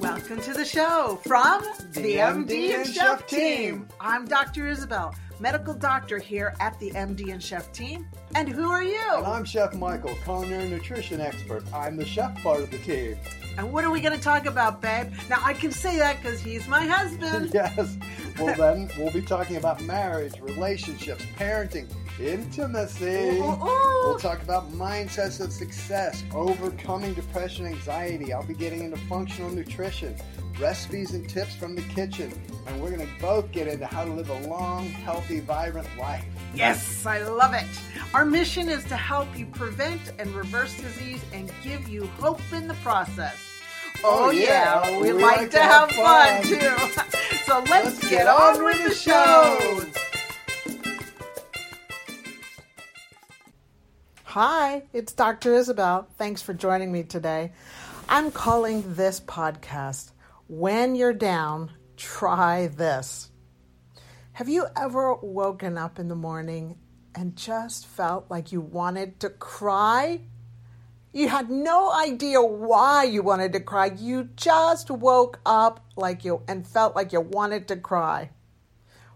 Welcome to the show from the, MD, and Chef team. I'm Dr. Isabel, medical doctor here at the MD and Chef team. And who are you? And I'm Chef Michael, culinary nutrition expert. I'm the chef part of the team. And what are we going to talk about, babe? Now, I can say that because he's my husband. yes. Well, then we'll be talking about marriage, relationships, parenting, intimacy. Ooh, ooh, ooh. We'll talk about mindsets of success, overcoming depression, anxiety. I'll be getting into functional nutrition, recipes and tips from the kitchen, and we're going to both get into how to live a long, healthy, vibrant life. Yes, I love it. Our mission is to help you prevent and reverse disease and give you hope in the process. Oh, Oh, yeah, yeah, we, we like, to have, fun, too. so let's, get, on with the show. Hi, it's Dr. Isabel. Thanks for joining me today. I'm calling this podcast When You're Down, Try This. Have you ever woken up in the morning and just felt like you wanted to cry? You had no idea why you wanted to cry. You just woke up like you and felt like you wanted to cry.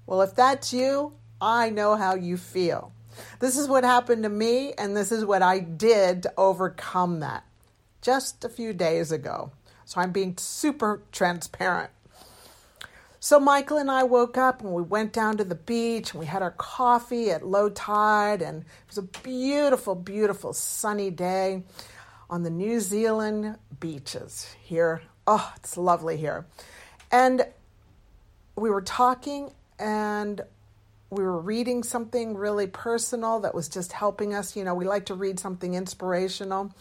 Well, if that's you, I know how you feel. This is what happened to me, and this is what I did to overcome that just a few days ago. So I'm being super transparent. So Michael and I woke up and we went down to the beach and we had our coffee at low tide and it was a beautiful, beautiful sunny day on the New Zealand beaches here. Oh, it's lovely here. And we were talking and we were reading something really personal that was just helping us. You know, we like to read something inspirational.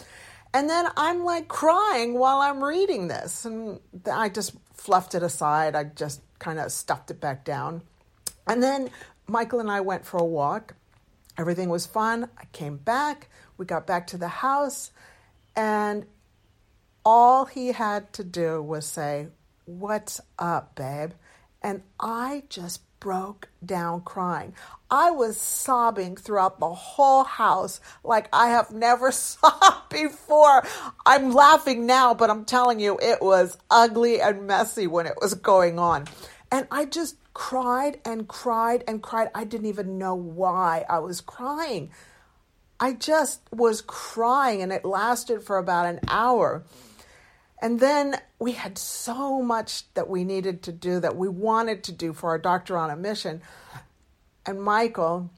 And then I'm like crying while I'm reading this. And I just fluffed it aside. I just kind of stuffed it back down. And then Michael and I went for a walk. Everything was fun. I came back. We got back to the house. And all he had to do was say, What's up, babe? And I just broke down crying. I was sobbing throughout the whole house like I have never sobbed before. I'm laughing now, but I'm telling you, it was ugly and messy when it was going on. And I just cried and cried and cried. I didn't even know why I was crying. I just was crying, and it lasted for about an hour. And then we had so much that we needed to do that we wanted to do for our doctor on a mission. And Michael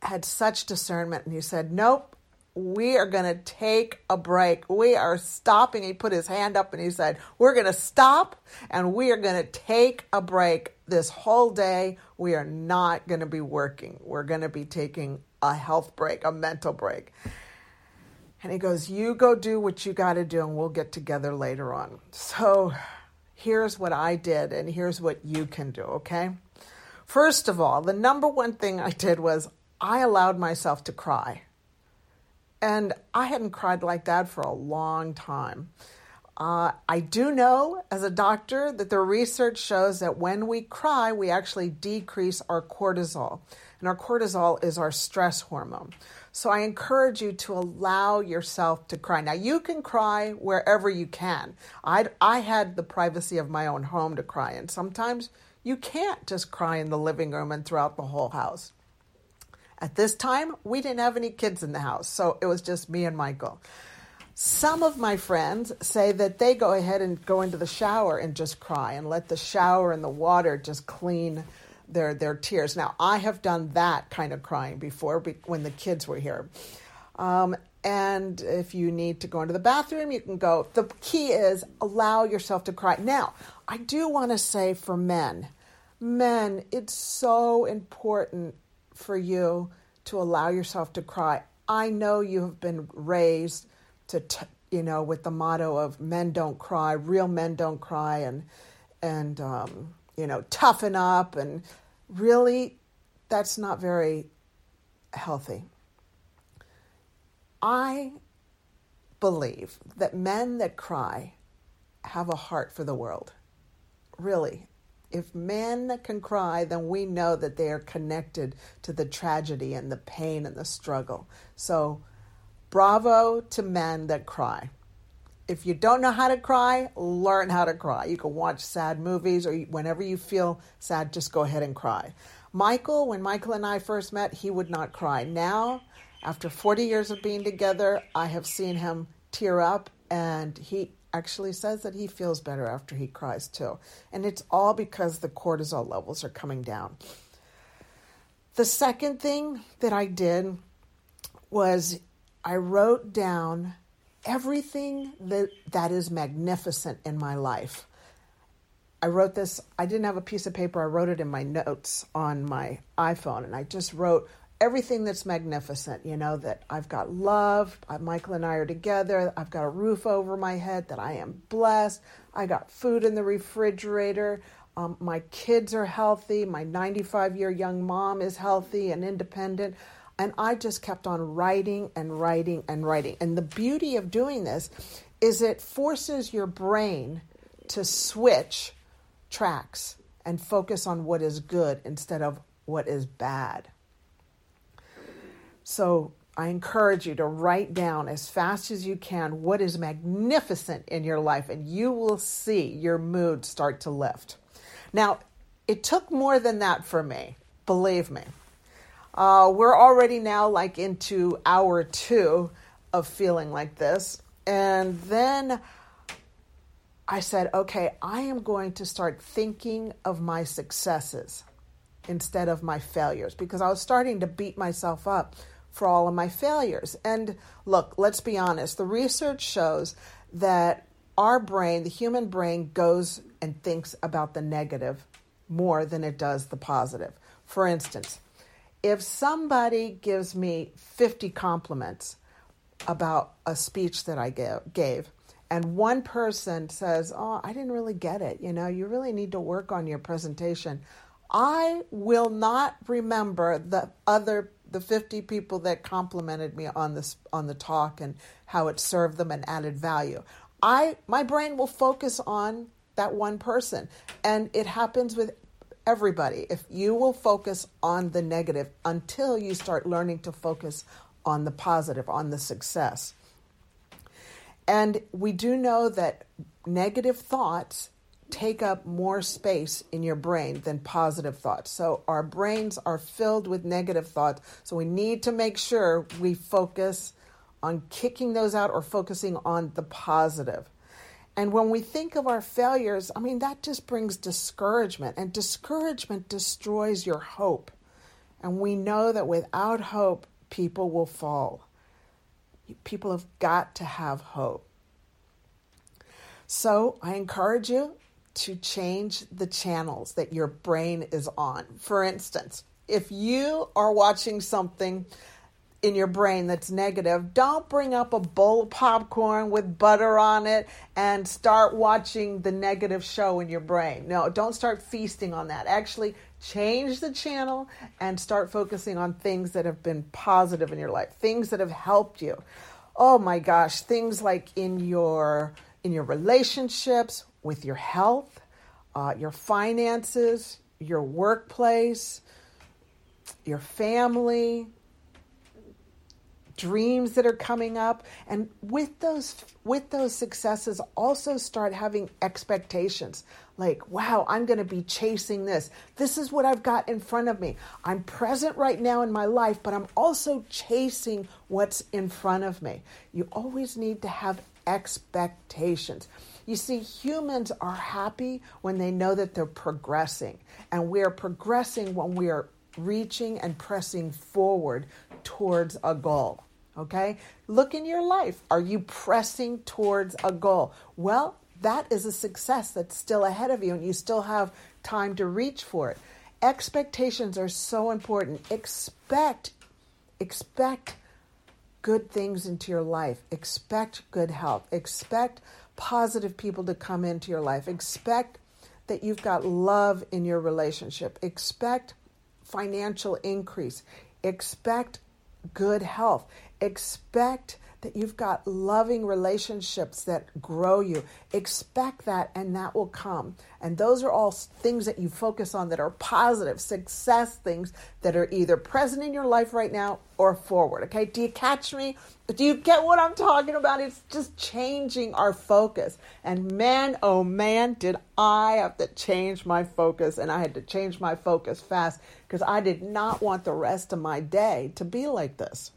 had such discernment, and he said, Nope, we are going to take a break. We are stopping. He put his hand up and he said, We're going to stop and we are going to take a break this whole day. We are not going to be working. We're going to be taking a health break, a mental break. And he goes, You go do what you got to do, and we'll get together later on. So here's what I did, and here's what you can do, okay? First of all, the number one thing I did was I allowed myself to cry. And I hadn't cried like that for a long time. Uh, I do know as a doctor that the research shows that when we cry, we actually decrease our cortisol. And our cortisol is our stress hormone. So I encourage you to allow yourself to cry. Now, you can cry wherever you can. I, I had the privacy of my own home to cry, and sometimes you can't just cry in the living room and throughout the whole house. At this time, we didn't have any kids in the house, so it was just me and Michael. Some of my friends say that they go ahead and go into the shower and just cry and let the shower and the water just clean their their tears. Now, I have done that kind of crying before when the kids were here. Um, and if you need to go into the bathroom, you can go. The key is allow yourself to cry. Now, I do want to say for men, men, it's so important for you to allow yourself to cry. I know you have been raised to, t- you know, with the motto of men don't cry, real men don't cry, and and um, you know, toughen up, and really, that's not very healthy. I believe that men that cry have a heart for the world. Really. If men can cry, then we know that they are connected to the tragedy and the pain and the struggle. So, bravo to men that cry. If you don't know how to cry, learn how to cry. You can watch sad movies or whenever you feel sad, just go ahead and cry. Michael, when Michael and I first met, he would not cry. Now, after 40 years of being together, I have seen him tear up and he actually says that he feels better after he cries too. And it's all because the cortisol levels are coming down. The second thing that I did was I wrote down everything that, that is magnificent in my life. I wrote this, I didn't have a piece of paper, I wrote it in my notes on my iPhone, and I just wrote everything that's magnificent, you know, that I've got love, Michael and I are together, I've got a roof over my head, that I am blessed, I got food in the refrigerator, um, my kids are healthy, my 95 year young mom is healthy and independent. And I just kept on writing and writing and writing. And the beauty of doing this is it forces your brain to switch tracks and focus on what is good instead of what is bad. So I encourage you to write down as fast as you can what is magnificent in your life, and you will see your mood start to lift. Now, it took more than that for me, believe me. Uh, we're already now like into hour two of feeling like this. And then I said, okay, I am going to start thinking of my successes instead of my failures because I was starting to beat myself up for all of my failures. And look, let's be honest the research shows that our brain, the human brain, goes and thinks about the negative more than it does the positive. For instance, if somebody gives me 50 compliments about a speech that I gave, and one person says, Oh, I didn't really get it, you know, you really need to work on your presentation, I will not remember the other the 50 people that complimented me on this on the talk and how it served them and added value. I my brain will focus on that one person and it happens with everybody. If you will focus on the negative until you start learning to focus on the positive, on the success. And we do know that negative thoughts take up more space in your brain than positive thoughts. So our brains are filled with negative thoughts. So we need to make sure we focus on kicking those out or focusing on the positive. And when we think of our failures, I mean, that just brings discouragement, and discouragement destroys your hope. And we know that without hope, people will fall. People have got to have hope. So I encourage you to change the channels that your brain is on. For instance, if you are watching something in your brain that's negative, don't bring up a bowl of popcorn with butter on it and start watching the negative show in your brain. No, don't start feasting on that. Actually, change the channel and start focusing on things that have been positive in your life, things that have helped you. Oh my gosh, things like in your in your relationships, with your health, uh, your finances, your workplace, your family, dreams that are coming up. And with those with those successes also start having expectations. Like wow i'm going to be chasing this. This is what i've got in front of me. I'm present right now in my life but i'm also chasing what's in front of me. You always need to have expectations. You see humans are happy when they know that they're progressing. And we are progressing when we are reaching and pressing forward towards a goal. Okay? Look in your life. Are you pressing towards a goal? Well, that is a success that's still ahead of you and you still have time to reach for it. Expectations are so important. Expect expect good things into your life. Expect good health. Expect positive people to come into your life. Expect that you've got love in your relationship. Expect financial increase. Expect good health. Expect that you've got loving relationships that grow you. Expect that, and that will come. And those are all things that you focus on that are positive, success things that are either present in your life right now or forward. Okay, do you catch me? Do you get what I'm talking about? It's just changing our focus. And man, oh man, did I have to change my focus. And I had to change my focus fast because I did not want the rest of my day to be like this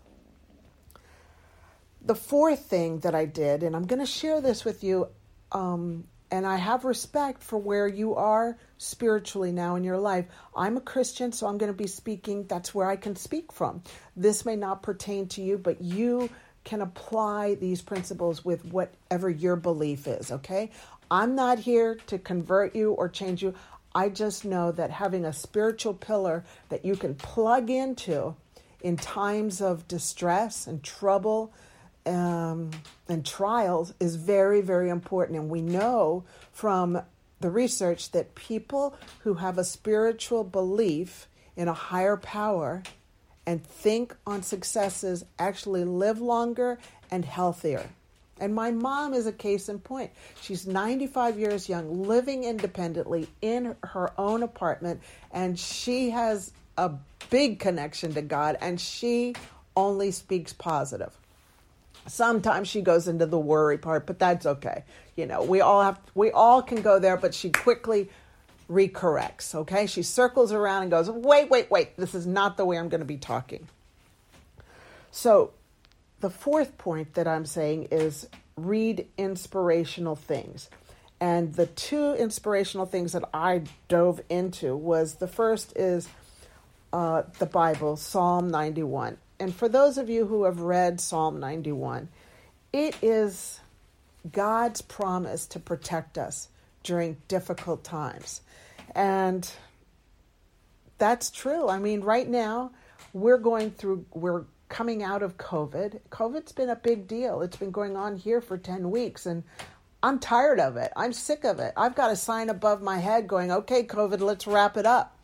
the fourth thing that I did, and I'm going to share this with you, um, and I have respect for where you are spiritually now in your life. I'm a Christian, so I'm going to be speaking. That's where I can speak from. This may not pertain to you, but you can apply these principles with whatever your belief is, okay? I'm not here to convert you or change you. I just know that having a spiritual pillar that you can plug into in times of distress and trouble um, and trials is very, very important. And we know from the research that people who have a spiritual belief in a higher power and think on successes actually live longer and healthier. And my mom is a case in point. She's 95 years young, living independently in her own apartment, and she has a big connection to God, and she only speaks positive. Sometimes she goes into the worry part, but that's okay. You know, we all have we all can go there, but she quickly recorrects, okay? She circles around and goes, "Wait, wait, wait. This is not the way I'm going to be talking." So, the fourth point that I'm saying is read inspirational things. And the two inspirational things that I dove into was the first is uh, the Bible, Psalm 91 and for those of you who have read Psalm 91, it is God's promise to protect us during difficult times. And that's true. I mean, right now, we're going through, we're coming out of COVID. COVID's been a big deal. It's been going on here for 10 weeks, and I'm tired of it. I'm sick of it. I've got a sign above my head going, okay, COVID, let's wrap it up.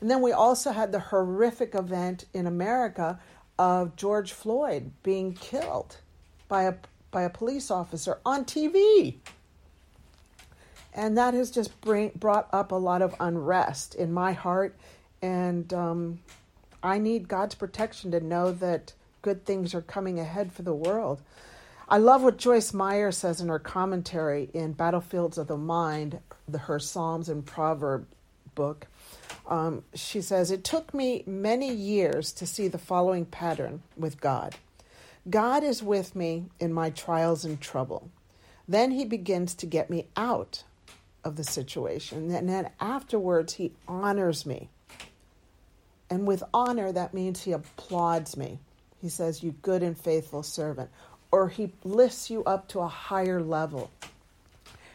And then we also had the horrific event in America of George Floyd being killed by a by a police officer on TV. And that has just bring, brought up a lot of unrest in my heart. And um, I need God's protection to know that good things are coming ahead for the world. I love what Joyce Meyer says in her commentary in Battlefields of the Mind, the, her Psalms and Proverb book. Um, she says, It took me many years to see the following pattern with God God is with me in my trials and trouble. Then he begins to get me out of the situation. And then afterwards, he honors me. And with honor, that means he applauds me. He says, You good and faithful servant. Or he lifts you up to a higher level.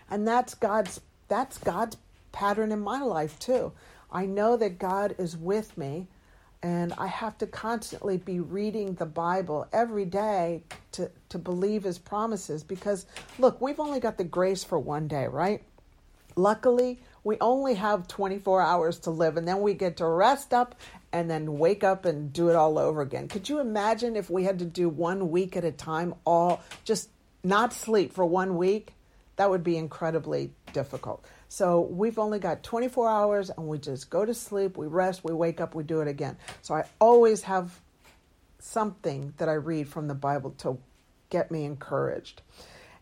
And that's God's that's God's pattern in my life too. I know that God is with me, and I have to constantly be reading the Bible every day to, to believe His promises because, look, we've only got the grace for one day, right? Luckily, we only have 24 hours to live, and then we get to rest up and then wake up and do it all over again. Could you imagine if we had to do one week at a time, all just not sleep for one week? That would be incredibly difficult. So we've only got 24 hours and we just go to sleep, we rest, we wake up, we do it again. So I always have something that I read from the Bible to get me encouraged.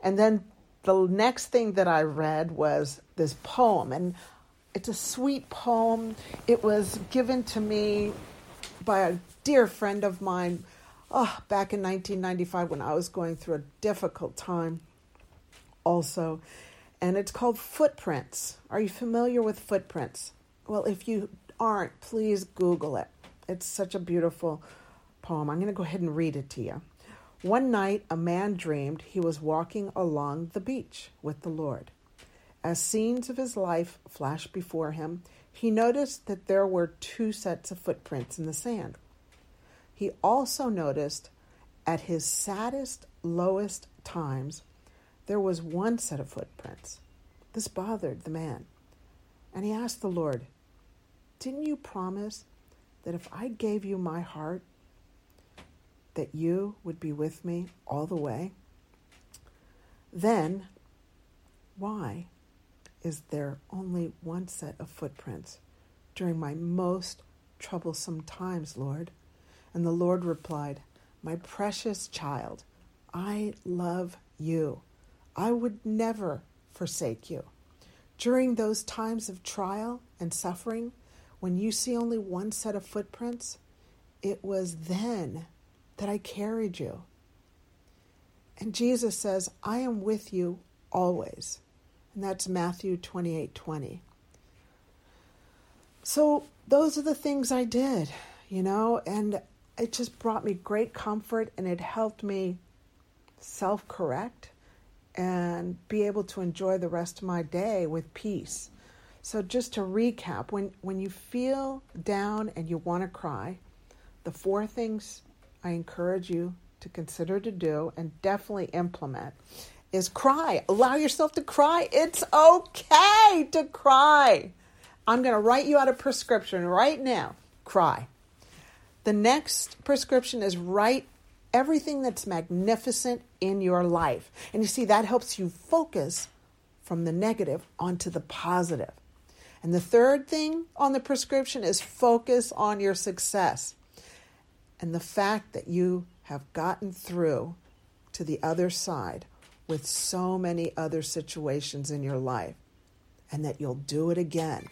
And then the next thing that I read was this poem, and it's a sweet poem. It was given to me by a dear friend of mine oh, back in 1995 when I was going through a difficult time, also and it's called Footprints. Are you familiar with Footprints? Well, if you aren't, please Google it. It's such a beautiful poem. I'm going to go ahead and read it to you. One night, a man dreamed he was walking along the beach with the Lord. As scenes of his life flashed before him, he noticed that there were two sets of footprints in the sand. He also noticed at his saddest, lowest times, there was one set of footprints. This bothered the man. And he asked the Lord, Didn't you promise that if I gave you my heart, that you would be with me all the way, then why is there only one set of footprints during my most troublesome times, Lord? And the Lord replied, My precious child, I love you. I would never forsake you. During those times of trial and suffering, when you see only one set of footprints, it was then that I carried you. And Jesus says, I am with you always. And that's Matthew 28 20. So those are the things I did, you know, and it just brought me great comfort and it helped me self correct and be able to enjoy the rest of my day with peace. So just to recap, when, when you feel down and you want to cry, the four things I encourage you to consider to do and definitely implement is cry. Allow yourself to cry. It's okay to cry. I'm going to write you out a prescription right now. Cry. The next prescription is write everything that's magnificent in your life. And you see, that helps you focus from the negative onto the positive. And the third thing on the prescription is focus on your success and the fact that you have gotten through to the other side with so many other situations in your life and that you'll do it again.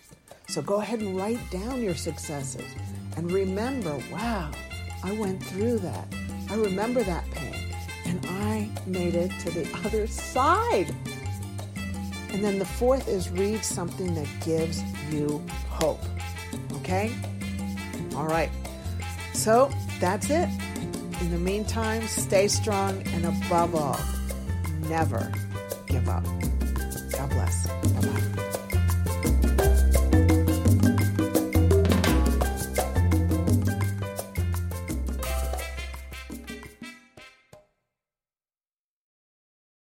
So go ahead and write down your successes and remember wow, I went through that. I remember that pain and I made it to the other side. And then the fourth is read something that gives you hope. Okay? All right. So that's it. In the meantime, stay strong and above all, never give up.